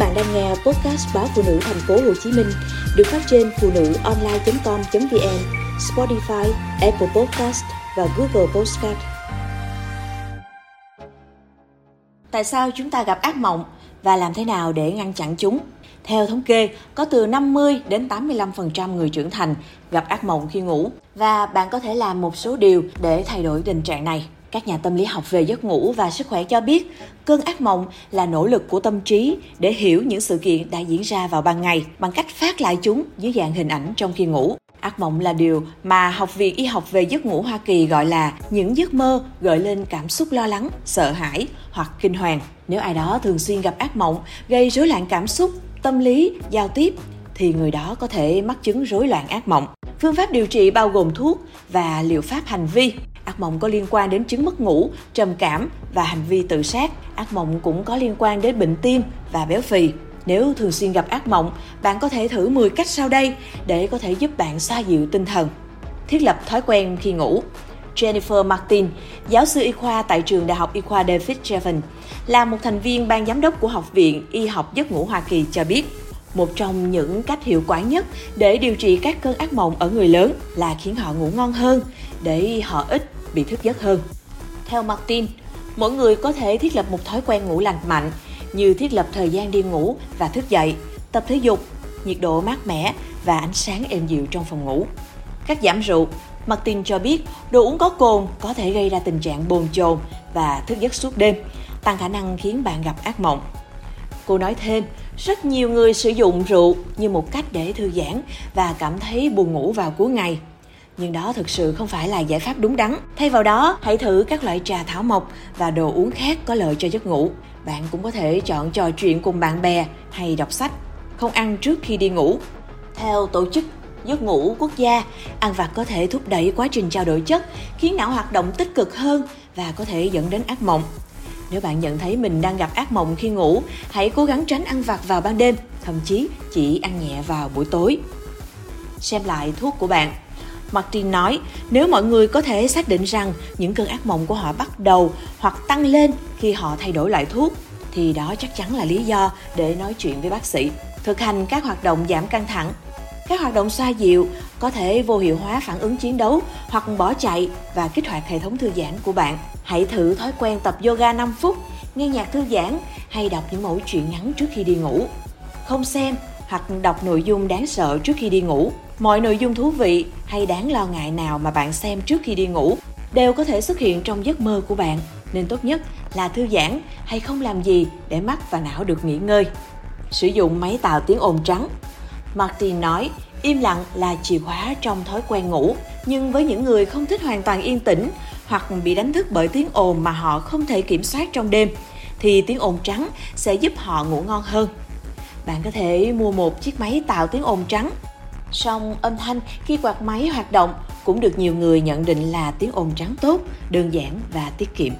bạn đang nghe podcast báo phụ nữ thành phố Hồ Chí Minh được phát trên phụ nữ online.com.vn, Spotify, Apple Podcast và Google Podcast. Tại sao chúng ta gặp ác mộng và làm thế nào để ngăn chặn chúng? Theo thống kê, có từ 50 đến 85% người trưởng thành gặp ác mộng khi ngủ và bạn có thể làm một số điều để thay đổi tình trạng này. Các nhà tâm lý học về giấc ngủ và sức khỏe cho biết, cơn ác mộng là nỗ lực của tâm trí để hiểu những sự kiện đã diễn ra vào ban ngày bằng cách phát lại chúng dưới dạng hình ảnh trong khi ngủ. Ác mộng là điều mà Học viện Y học về giấc ngủ Hoa Kỳ gọi là những giấc mơ gợi lên cảm xúc lo lắng, sợ hãi hoặc kinh hoàng. Nếu ai đó thường xuyên gặp ác mộng gây rối loạn cảm xúc, tâm lý, giao tiếp thì người đó có thể mắc chứng rối loạn ác mộng. Phương pháp điều trị bao gồm thuốc và liệu pháp hành vi. Ác mộng có liên quan đến chứng mất ngủ, trầm cảm và hành vi tự sát. Ác mộng cũng có liên quan đến bệnh tim và béo phì. Nếu thường xuyên gặp ác mộng, bạn có thể thử 10 cách sau đây để có thể giúp bạn xoa dịu tinh thần. Thiết lập thói quen khi ngủ. Jennifer Martin, giáo sư y khoa tại trường Đại học Y khoa David Jevon, là một thành viên ban giám đốc của Học viện Y học giấc ngủ Hoa Kỳ cho biết, một trong những cách hiệu quả nhất để điều trị các cơn ác mộng ở người lớn là khiến họ ngủ ngon hơn, để họ ít bị thức giấc hơn. Theo Martin, mỗi người có thể thiết lập một thói quen ngủ lành mạnh như thiết lập thời gian đi ngủ và thức dậy, tập thể dục, nhiệt độ mát mẻ và ánh sáng êm dịu trong phòng ngủ. Các giảm rượu, Martin cho biết đồ uống có cồn có thể gây ra tình trạng bồn chồn và thức giấc suốt đêm, tăng khả năng khiến bạn gặp ác mộng. Cô nói thêm, rất nhiều người sử dụng rượu như một cách để thư giãn và cảm thấy buồn ngủ vào cuối ngày. Nhưng đó thực sự không phải là giải pháp đúng đắn. Thay vào đó, hãy thử các loại trà thảo mộc và đồ uống khác có lợi cho giấc ngủ. Bạn cũng có thể chọn trò chuyện cùng bạn bè hay đọc sách. Không ăn trước khi đi ngủ. Theo tổ chức giấc ngủ quốc gia, ăn vặt có thể thúc đẩy quá trình trao đổi chất, khiến não hoạt động tích cực hơn và có thể dẫn đến ác mộng. Nếu bạn nhận thấy mình đang gặp ác mộng khi ngủ, hãy cố gắng tránh ăn vặt vào ban đêm, thậm chí chỉ ăn nhẹ vào buổi tối. Xem lại thuốc của bạn. Martin nói, nếu mọi người có thể xác định rằng những cơn ác mộng của họ bắt đầu hoặc tăng lên khi họ thay đổi loại thuốc, thì đó chắc chắn là lý do để nói chuyện với bác sĩ. Thực hành các hoạt động giảm căng thẳng. Các hoạt động xoa dịu có thể vô hiệu hóa phản ứng chiến đấu hoặc bỏ chạy và kích hoạt hệ thống thư giãn của bạn. Hãy thử thói quen tập yoga 5 phút, nghe nhạc thư giãn hay đọc những mẫu chuyện ngắn trước khi đi ngủ. Không xem hoặc đọc nội dung đáng sợ trước khi đi ngủ. Mọi nội dung thú vị hay đáng lo ngại nào mà bạn xem trước khi đi ngủ đều có thể xuất hiện trong giấc mơ của bạn, nên tốt nhất là thư giãn hay không làm gì để mắt và não được nghỉ ngơi. Sử dụng máy tạo tiếng ồn trắng. Martin nói, im lặng là chìa khóa trong thói quen ngủ, nhưng với những người không thích hoàn toàn yên tĩnh hoặc bị đánh thức bởi tiếng ồn mà họ không thể kiểm soát trong đêm thì tiếng ồn trắng sẽ giúp họ ngủ ngon hơn. Bạn có thể mua một chiếc máy tạo tiếng ồn trắng. Song âm thanh khi quạt máy hoạt động cũng được nhiều người nhận định là tiếng ồn trắng tốt, đơn giản và tiết kiệm.